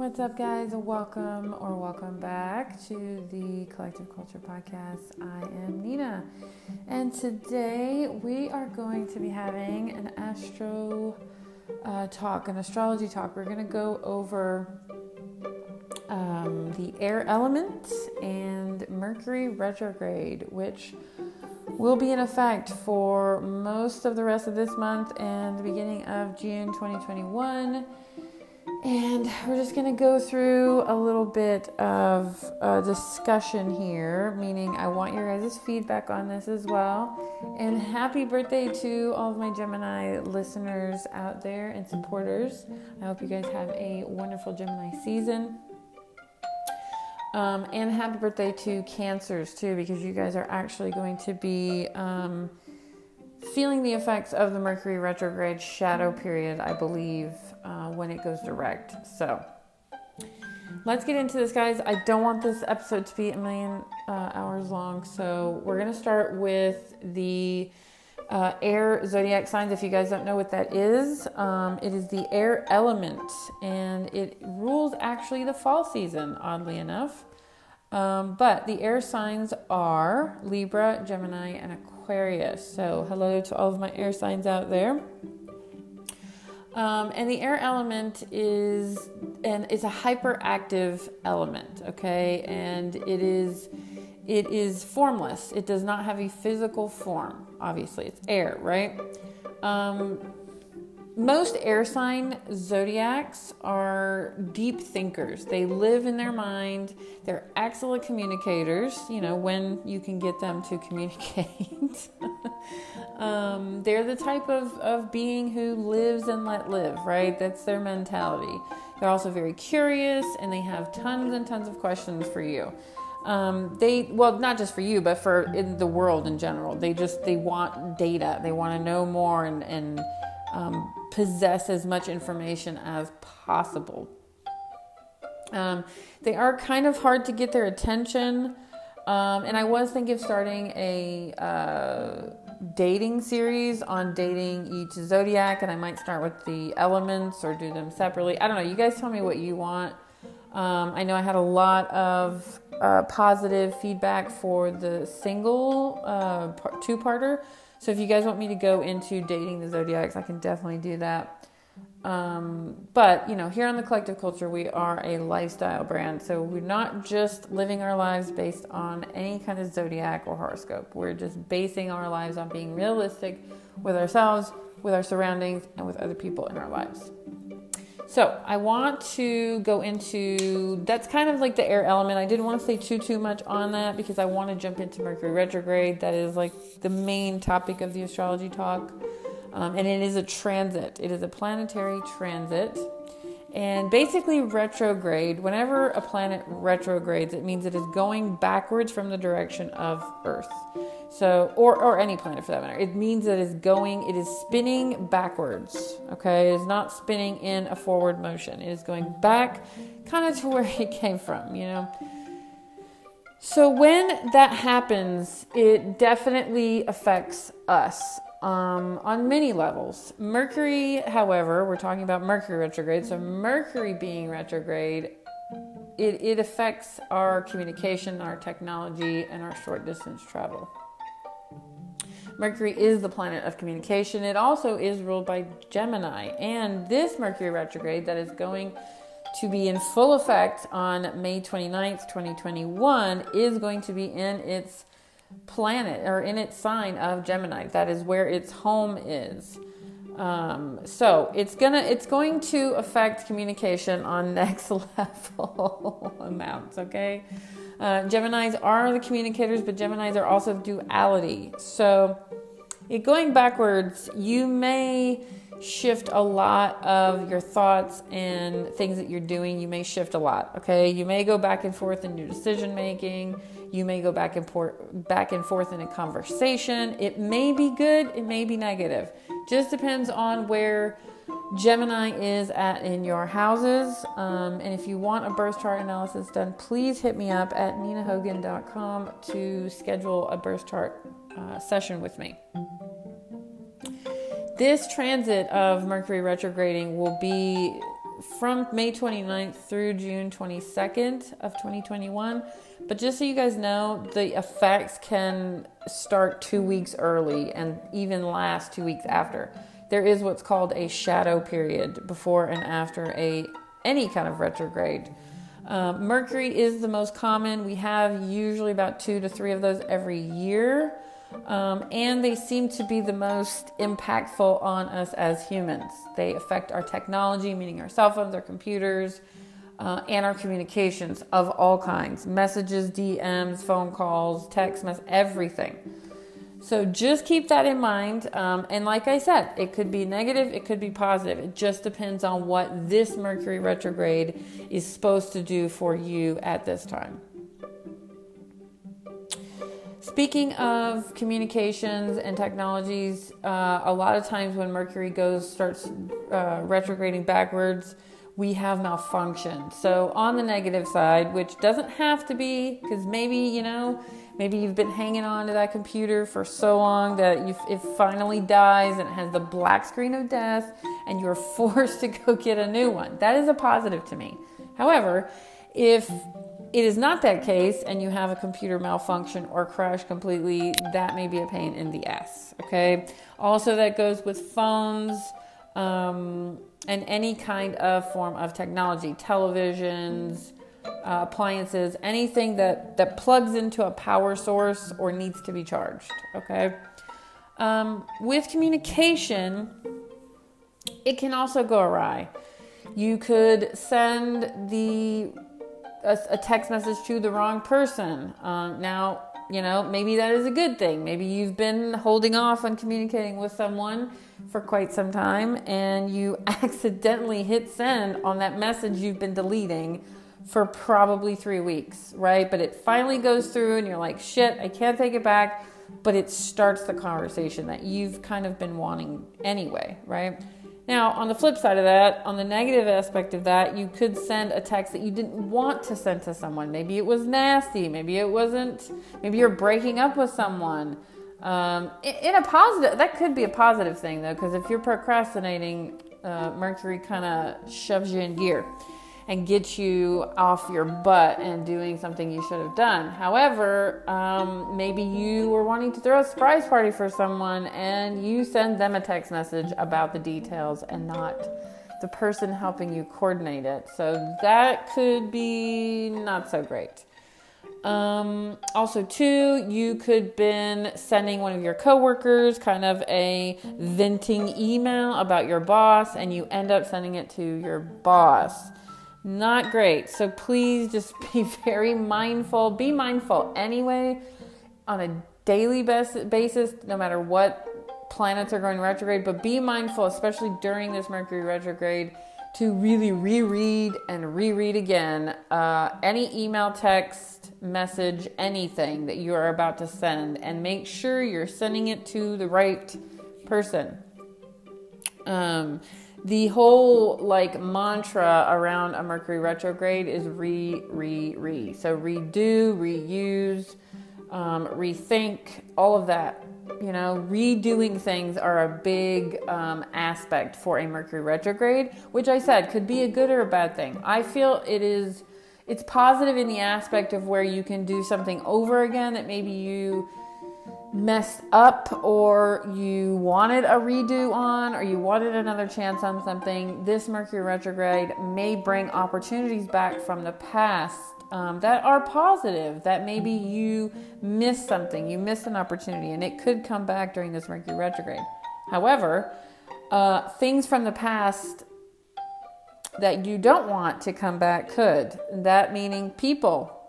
What's up, guys? Welcome or welcome back to the Collective Culture Podcast. I am Nina, and today we are going to be having an astro uh, talk, an astrology talk. We're going to go over um, the air element and Mercury retrograde, which will be in effect for most of the rest of this month and the beginning of June 2021 and we're just going to go through a little bit of a discussion here, meaning I want your guys' feedback on this as well. And happy birthday to all of my Gemini listeners out there and supporters. I hope you guys have a wonderful Gemini season. Um, and happy birthday to Cancers too, because you guys are actually going to be um, feeling the effects of the Mercury retrograde shadow period, I believe, uh, when it goes direct. So let's get into this, guys. I don't want this episode to be a million uh, hours long, so we're going to start with the uh, air zodiac signs. If you guys don't know what that is, um, it is the air element, and it rules actually the fall season, oddly enough. Um, but the air signs are Libra, Gemini, and Aquarius. So, hello to all of my air signs out there. Um, and the air element is and it's a hyperactive element, okay? And it is it is formless. It does not have a physical form. Obviously, it's air, right? Um, most air sign zodiacs are deep thinkers. They live in their mind. They're excellent communicators, you know, when you can get them to communicate. um, they're the type of, of being who lives and let live, right? That's their mentality. They're also very curious and they have tons and tons of questions for you. Um, they well not just for you but for in the world in general they just they want data they want to know more and and um, possess as much information as possible. Um, they are kind of hard to get their attention. Um, and I was thinking of starting a uh, dating series on dating each zodiac, and I might start with the elements or do them separately. I don't know. You guys tell me what you want. Um, I know I had a lot of uh, positive feedback for the single uh, two parter. So if you guys want me to go into dating the zodiacs, I can definitely do that. Um, but you know, here on the collective culture, we are a lifestyle brand, so we're not just living our lives based on any kind of zodiac or horoscope. We're just basing our lives on being realistic with ourselves, with our surroundings, and with other people in our lives. So I want to go into that's kind of like the air element. I didn't want to say too too much on that because I want to jump into Mercury retrograde. That is like the main topic of the astrology talk, um, and it is a transit. It is a planetary transit, and basically retrograde. Whenever a planet retrogrades, it means it is going backwards from the direction of Earth. So, or, or any planet for that matter. It means that it's going, it is spinning backwards. Okay. It is not spinning in a forward motion. It is going back kind of to where it came from, you know. So, when that happens, it definitely affects us um, on many levels. Mercury, however, we're talking about Mercury retrograde. So, Mercury being retrograde, it, it affects our communication, our technology, and our short distance travel. Mercury is the planet of communication. It also is ruled by Gemini. And this Mercury retrograde that is going to be in full effect on May 29th, 2021, is going to be in its planet or in its sign of Gemini. That is where its home is. Um, so it's gonna it's going to affect communication on next level amounts. Okay, uh, Gemini's are the communicators, but Gemini's are also duality. So, it, going backwards, you may shift a lot of your thoughts and things that you're doing. You may shift a lot. Okay, you may go back and forth in your decision making. You may go back and por- back and forth in a conversation. It may be good. It may be negative. Just depends on where Gemini is at in your houses. Um, and if you want a birth chart analysis done, please hit me up at ninahogan.com to schedule a birth chart uh, session with me. This transit of Mercury retrograding will be from May 29th through June 22nd of 2021. But just so you guys know, the effects can start two weeks early and even last two weeks after. There is what's called a shadow period before and after a any kind of retrograde. Uh, Mercury is the most common. We have usually about two to three of those every year. Um, and they seem to be the most impactful on us as humans. They affect our technology, meaning our cell phones, our computers, uh, and our communications of all kinds messages, DMs, phone calls, text mess, everything. So just keep that in mind. Um, and like I said, it could be negative, it could be positive. It just depends on what this Mercury retrograde is supposed to do for you at this time. Speaking of communications and technologies, uh, a lot of times when Mercury goes starts uh, retrograding backwards, we have malfunction. So on the negative side, which doesn't have to be, because maybe you know, maybe you've been hanging on to that computer for so long that it finally dies and it has the black screen of death, and you're forced to go get a new one. That is a positive to me. However, if it is not that case and you have a computer malfunction or crash completely, that may be a pain in the ass. Okay. Also, that goes with phones um, and any kind of form of technology, televisions, uh, appliances, anything that, that plugs into a power source or needs to be charged. Okay. Um, with communication, it can also go awry. You could send the a, a text message to the wrong person. Um, now, you know, maybe that is a good thing. Maybe you've been holding off on communicating with someone for quite some time and you accidentally hit send on that message you've been deleting for probably three weeks, right? But it finally goes through and you're like, shit, I can't take it back. But it starts the conversation that you've kind of been wanting anyway, right? Now, on the flip side of that, on the negative aspect of that, you could send a text that you didn't want to send to someone. Maybe it was nasty. Maybe it wasn't. Maybe you're breaking up with someone. Um, in a positive, that could be a positive thing though, because if you're procrastinating, uh, Mercury kind of shoves you in gear and get you off your butt and doing something you should have done. However, um, maybe you were wanting to throw a surprise party for someone and you send them a text message about the details and not the person helping you coordinate it. So that could be not so great. Um, also, too, you could been sending one of your coworkers kind of a venting email about your boss, and you end up sending it to your boss. Not great. So please just be very mindful. Be mindful anyway on a daily basis, no matter what planets are going retrograde. But be mindful, especially during this Mercury retrograde, to really reread and reread again uh, any email, text, message, anything that you are about to send, and make sure you're sending it to the right person. Um, the whole like mantra around a Mercury retrograde is re, re, re. So redo, reuse, um, rethink, all of that. You know, redoing things are a big um, aspect for a Mercury retrograde, which I said could be a good or a bad thing. I feel it is. It's positive in the aspect of where you can do something over again that maybe you messed up or you wanted a redo on or you wanted another chance on something, this Mercury retrograde may bring opportunities back from the past um, that are positive, that maybe you missed something, you missed an opportunity, and it could come back during this Mercury retrograde. However, uh, things from the past that you don't want to come back could. That meaning people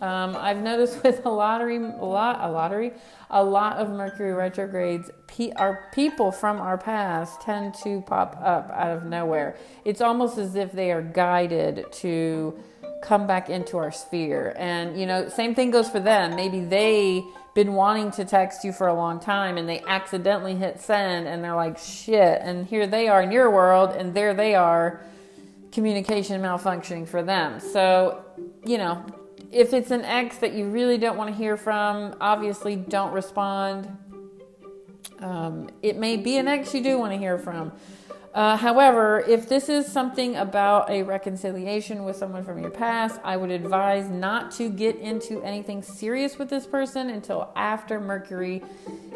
um, I've noticed with a lottery, a lot, a lottery, a lot of Mercury retrogrades, pe- our people from our past tend to pop up out of nowhere. It's almost as if they are guided to come back into our sphere. And you know, same thing goes for them. Maybe they been wanting to text you for a long time and they accidentally hit send and they're like shit and here they are in your world and there they are communication malfunctioning for them. So, you know, if it's an ex that you really don't want to hear from, obviously don't respond. Um, it may be an ex you do want to hear from. Uh, however, if this is something about a reconciliation with someone from your past, I would advise not to get into anything serious with this person until after Mercury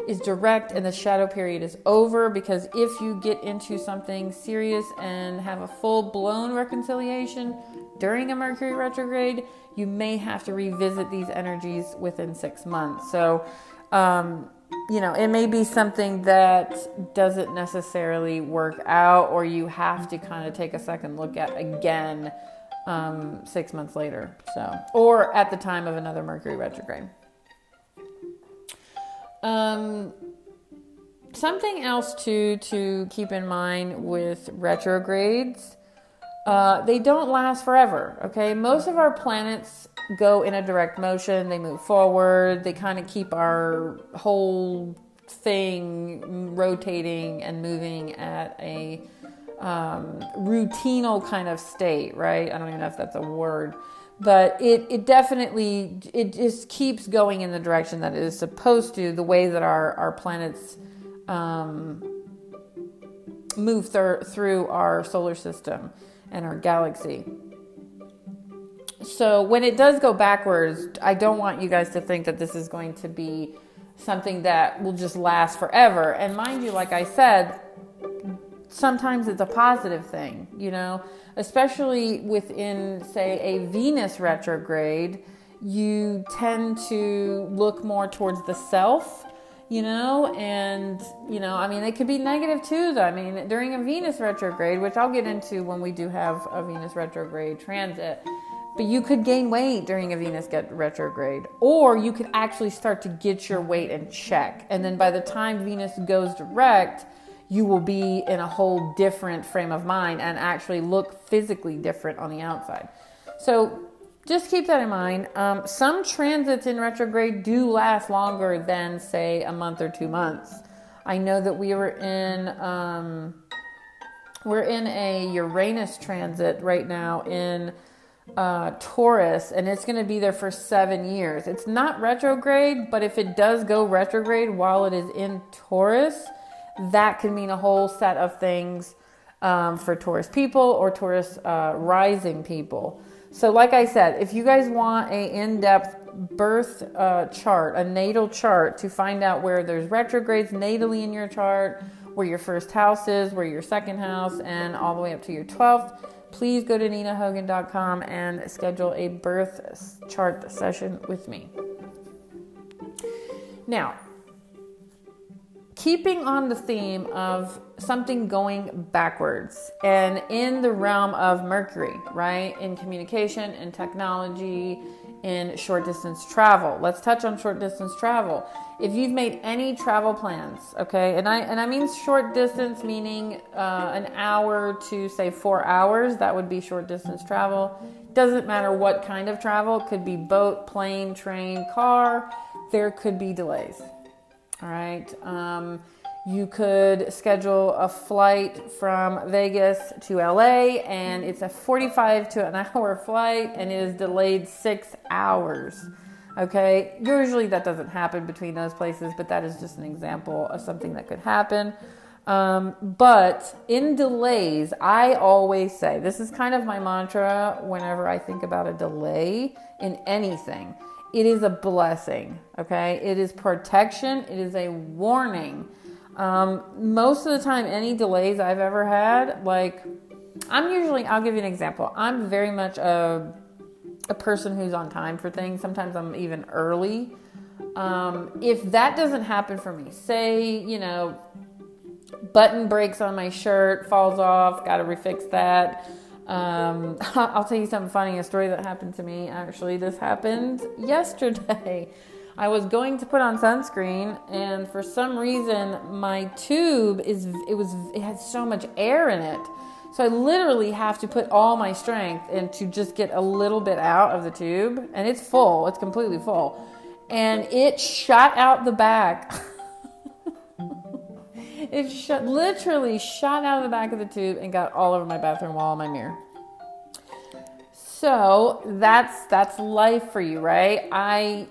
is direct and the shadow period is over. Because if you get into something serious and have a full blown reconciliation during a Mercury retrograde, you may have to revisit these energies within six months. So, um, you know, it may be something that doesn't necessarily work out, or you have to kind of take a second look at again um, six months later. So, or at the time of another Mercury retrograde. Um, something else to to keep in mind with retrogrades, uh, they don't last forever. Okay, most of our planets go in a direct motion, they move forward, they kind of keep our whole thing rotating and moving at a um, routinal kind of state, right? I don't even know if that's a word, but it, it definitely it just keeps going in the direction that it is supposed to. The way that our our planets um, move th- through our solar system and our galaxy so when it does go backwards, I don't want you guys to think that this is going to be something that will just last forever. And mind you, like I said, sometimes it's a positive thing, you know, especially within, say, a Venus retrograde, you tend to look more towards the self. You know, and you know, I mean, it could be negative too. Though I mean, during a Venus retrograde, which I'll get into when we do have a Venus retrograde transit, but you could gain weight during a Venus get retrograde, or you could actually start to get your weight in check. And then by the time Venus goes direct, you will be in a whole different frame of mind and actually look physically different on the outside. So just keep that in mind. Um, some transits in retrograde do last longer than, say, a month or two months. I know that we were in. Um, we're in a Uranus transit right now in uh, Taurus, and it's going to be there for seven years. It's not retrograde, but if it does go retrograde while it is in Taurus, that can mean a whole set of things um, for Taurus people or Taurus uh, rising people. So, like I said, if you guys want a in-depth birth uh, chart, a natal chart to find out where there's retrogrades natally in your chart, where your first house is, where your second house, and all the way up to your 12th please go to ninahogan.com and schedule a birth chart session with me. Now, keeping on the theme of something going backwards and in the realm of Mercury, right? In communication and technology, in short distance travel. Let's touch on short distance travel if you've made any travel plans, okay, and I and I mean short distance, meaning uh, an hour to say four hours, that would be short distance travel. Doesn't matter what kind of travel, could be boat, plane, train, car. There could be delays. All right. Um, you could schedule a flight from Vegas to LA, and it's a 45 to an hour flight, and it is delayed six hours. Okay, usually that doesn't happen between those places, but that is just an example of something that could happen. Um, but in delays, I always say this is kind of my mantra whenever I think about a delay in anything. It is a blessing, okay? It is protection, it is a warning. Um, most of the time, any delays I've ever had, like, I'm usually, I'll give you an example. I'm very much a a person who's on time for things. Sometimes I'm even early. Um, if that doesn't happen for me, say, you know, button breaks on my shirt, falls off, got to refix that. Um, I'll tell you something funny, a story that happened to me. Actually, this happened yesterday. I was going to put on sunscreen, and for some reason, my tube is it was it had so much air in it so I literally have to put all my strength and into just get a little bit out of the tube, and it's full. It's completely full, and it shot out the back. it literally shot out of the back of the tube and got all over my bathroom wall and my mirror. So that's that's life for you, right? I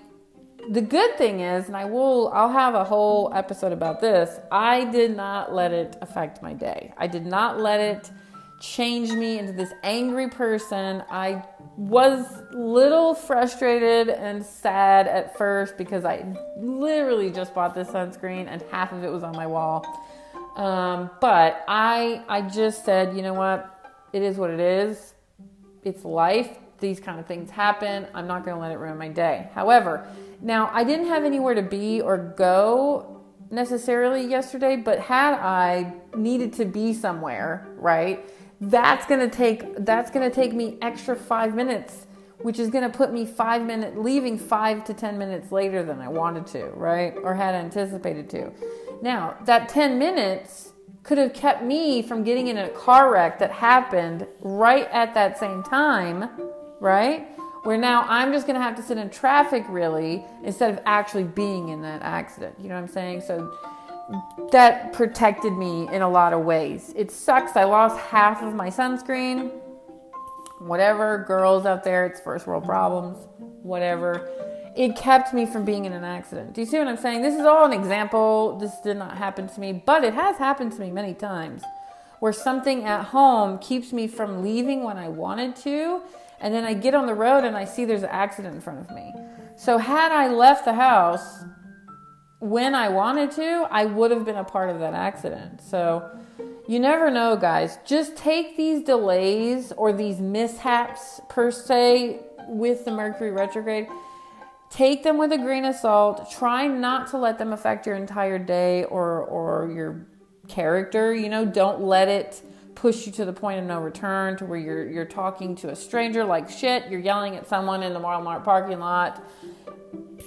the good thing is, and I will, I'll have a whole episode about this. I did not let it affect my day. I did not let it change me into this angry person. I was little frustrated and sad at first because I literally just bought this sunscreen and half of it was on my wall. Um, but I, I just said, you know what? It is what it is. It's life. These kind of things happen. I'm not going to let it ruin my day. However, now I didn't have anywhere to be or go necessarily yesterday, but had I needed to be somewhere, right? That's to take that's to take me extra 5 minutes, which is to put me 5 minutes leaving 5 to 10 minutes later than I wanted to, right? Or had anticipated to. Now, that 10 minutes could have kept me from getting in a car wreck that happened right at that same time, right? Where now I'm just to have to sit in traffic really instead of actually being in that accident. You know what I'm saying? So that protected me in a lot of ways. It sucks. I lost half of my sunscreen. Whatever, girls out there, it's first world problems. Whatever it kept me from being in an accident. Do you see what I'm saying? This is all an example. This did not happen to me, but it has happened to me many times where something at home keeps me from leaving when I wanted to, and then I get on the road and I see there's an accident in front of me. So, had I left the house when I wanted to, I would have been a part of that accident. So, you never know, guys. Just take these delays or these mishaps, per se, with the Mercury retrograde take them with a grain of salt. Try not to let them affect your entire day or or your character. You know, don't let it push you to the point of no return to where you're you're talking to a stranger like shit. You're yelling at someone in the Walmart parking lot.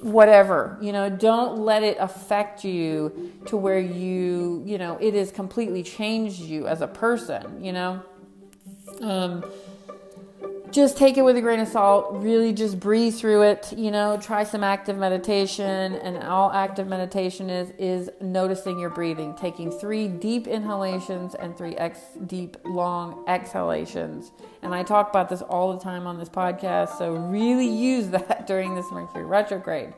Whatever, you know, don't let it affect you to where you, you know, it has completely changed you as a person, you know. Um, just take it with a grain of salt. Really just breathe through it. You know, try some active meditation. And all active meditation is is noticing your breathing, taking three deep inhalations and three ex, deep long exhalations. And I talk about this all the time on this podcast. So really use that during this Mercury retrograde.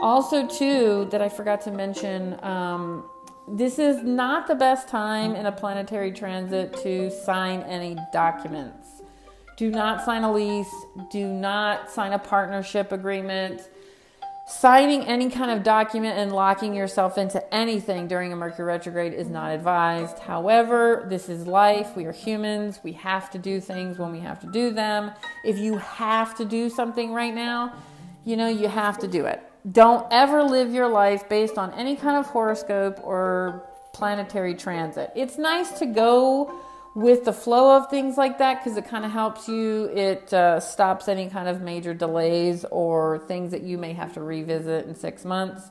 Also, too, that I forgot to mention. Um, this is not the best time in a planetary transit to sign any documents do not sign a lease. Do not sign a partnership agreement. Signing any kind of document and locking yourself into anything during a Mercury retrograde is not advised. However, this is life. We are humans. We have to do things when we have to do them. If you have to do something right now, you know, you have to do it. Don't ever live your life based on any kind of horoscope or planetary transit. It's nice to go with the flow of things like that because it kind of helps you. It uh, stops any kind of major delays or things that you may have to revisit in six months.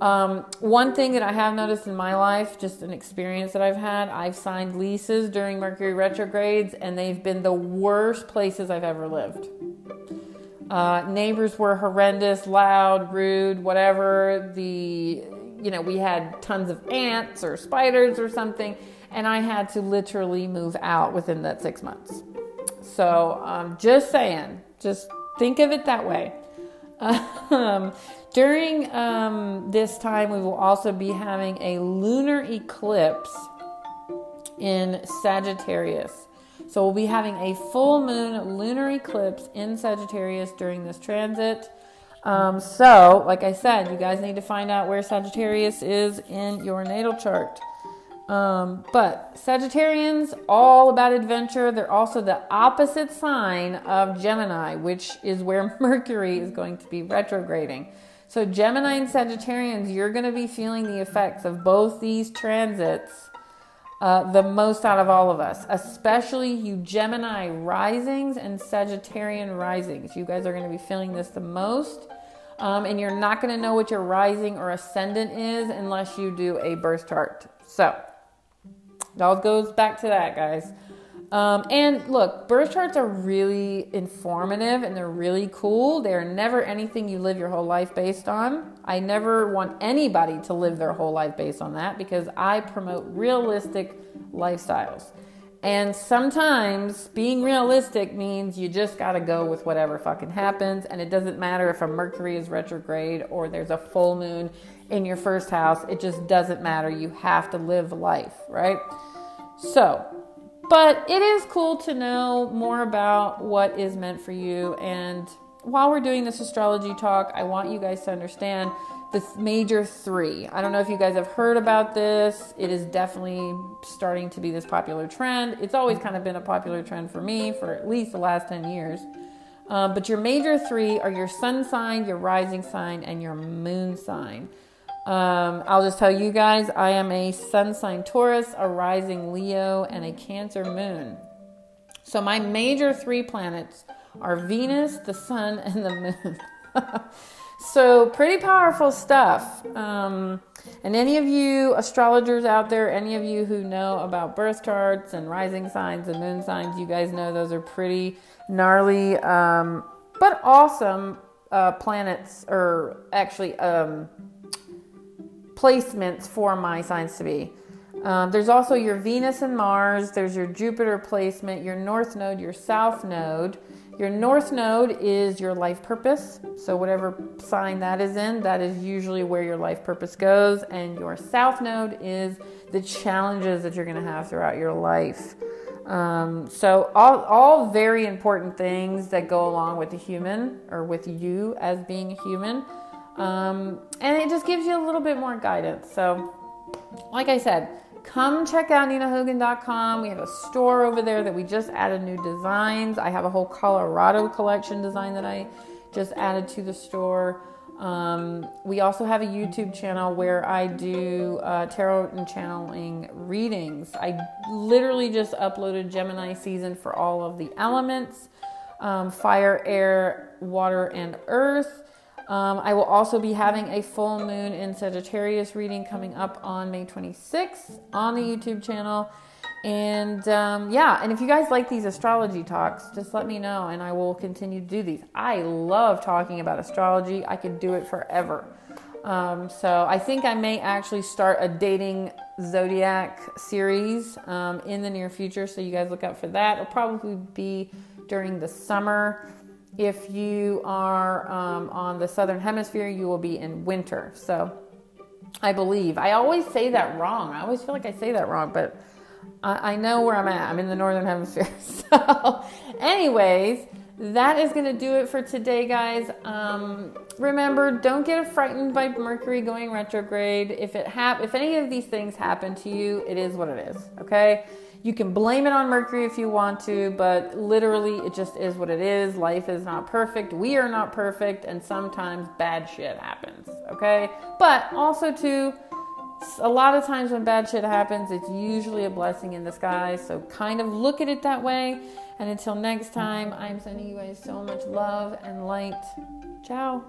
Um, one thing that I have noticed in my life, just an experience that I've had, I've signed leases during Mercury retrogrades, and they've been the worst places I've ever lived. Uh, neighbors were horrendous, loud, rude, whatever. The you know we had tons of ants or spiders or something and I had to literally move out within that six months. So, um, just saying, just think of it that way. Um, during um, this time, we will also be having a lunar eclipse in Sagittarius. So, we'll be having a full moon lunar eclipse in Sagittarius during this transit. Um, so, like I said, you guys need to find out where Sagittarius is in your natal chart. Um, but Sagittarians, all about adventure. They're also the opposite sign of Gemini, which is where Mercury is going to be retrograding. So, Gemini and Sagittarians, you're going to be feeling the effects of both these transits uh, the most out of all of us, especially you Gemini risings and Sagittarian risings. You guys are going to be feeling this the most. Um, and you're not going to know what your rising or ascendant is unless you do a birth chart. So, it all goes back to that, guys. Um, and look, birth charts are really informative and they're really cool. They're never anything you live your whole life based on. I never want anybody to live their whole life based on that because I promote realistic lifestyles. And sometimes being realistic means you just got to go with whatever fucking happens. And it doesn't matter if a Mercury is retrograde or there's a full moon in your first house. It just doesn't matter. You have to live life, right? So, but it is cool to know more about what is meant for you. And while we're doing this astrology talk, I want you guys to understand the major three. I don't know if you guys have heard about this. It is definitely starting to be this popular trend. It's always kind of been a popular trend for me for at least the last 10 years. Um, but your major three are your sun sign, your rising sign, and your moon sign. Um, I'll just tell you guys I am a sun sign Taurus, a rising Leo, and a Cancer moon. So my major three planets are Venus, the sun, and the moon. So, pretty powerful stuff. Um, and any of you astrologers out there, any of you who know about birth charts and rising signs and moon signs, you guys know those are pretty gnarly, um, but awesome uh, planets, or actually um, placements for my signs to be. Um, there's also your Venus and Mars, there's your Jupiter placement, your North Node, your South Node. Your north node is your life purpose. So, whatever sign that is in, that is usually where your life purpose goes. And your south node is the challenges that you're going to have throughout your life. Um, so, all, all very important things that go along with the human or with you as being a human. Um, and it just gives you a little bit more guidance. So, like I said, come check out ninahogan.com. We have a store over there that we just added new designs. I have a whole Colorado collection design that I just added to the store. Um, we also have a YouTube channel where I do uh, tarot and channeling readings. I literally just uploaded Gemini season for all of the elements um, fire, air, water, and earth. Um, I will also be having a full moon in Sagittarius reading coming up on May 26th on the YouTube channel. And um, yeah, and if you guys like these astrology talks, just let me know and I will continue to do these. I love talking about astrology, I could do it forever. Um, so I think I may actually start a dating zodiac series um, in the near future. So you guys look out for that. It'll probably be during the summer. If you are um, on the southern hemisphere, you will be in winter. So I believe. I always say that wrong. I always feel like I say that wrong, but I, I know where I'm at. I'm in the northern hemisphere. So, anyways, that is going to do it for today, guys. Um, remember, don't get frightened by Mercury going retrograde. If it hap- if any of these things happen to you, it is what it is. Okay. You can blame it on Mercury if you want to, but literally it just is what it is. Life is not perfect. We are not perfect, and sometimes bad shit happens, okay? But also, too, a lot of times when bad shit happens, it's usually a blessing in disguise. So kind of look at it that way. And until next time, I'm sending you guys so much love and light. Ciao.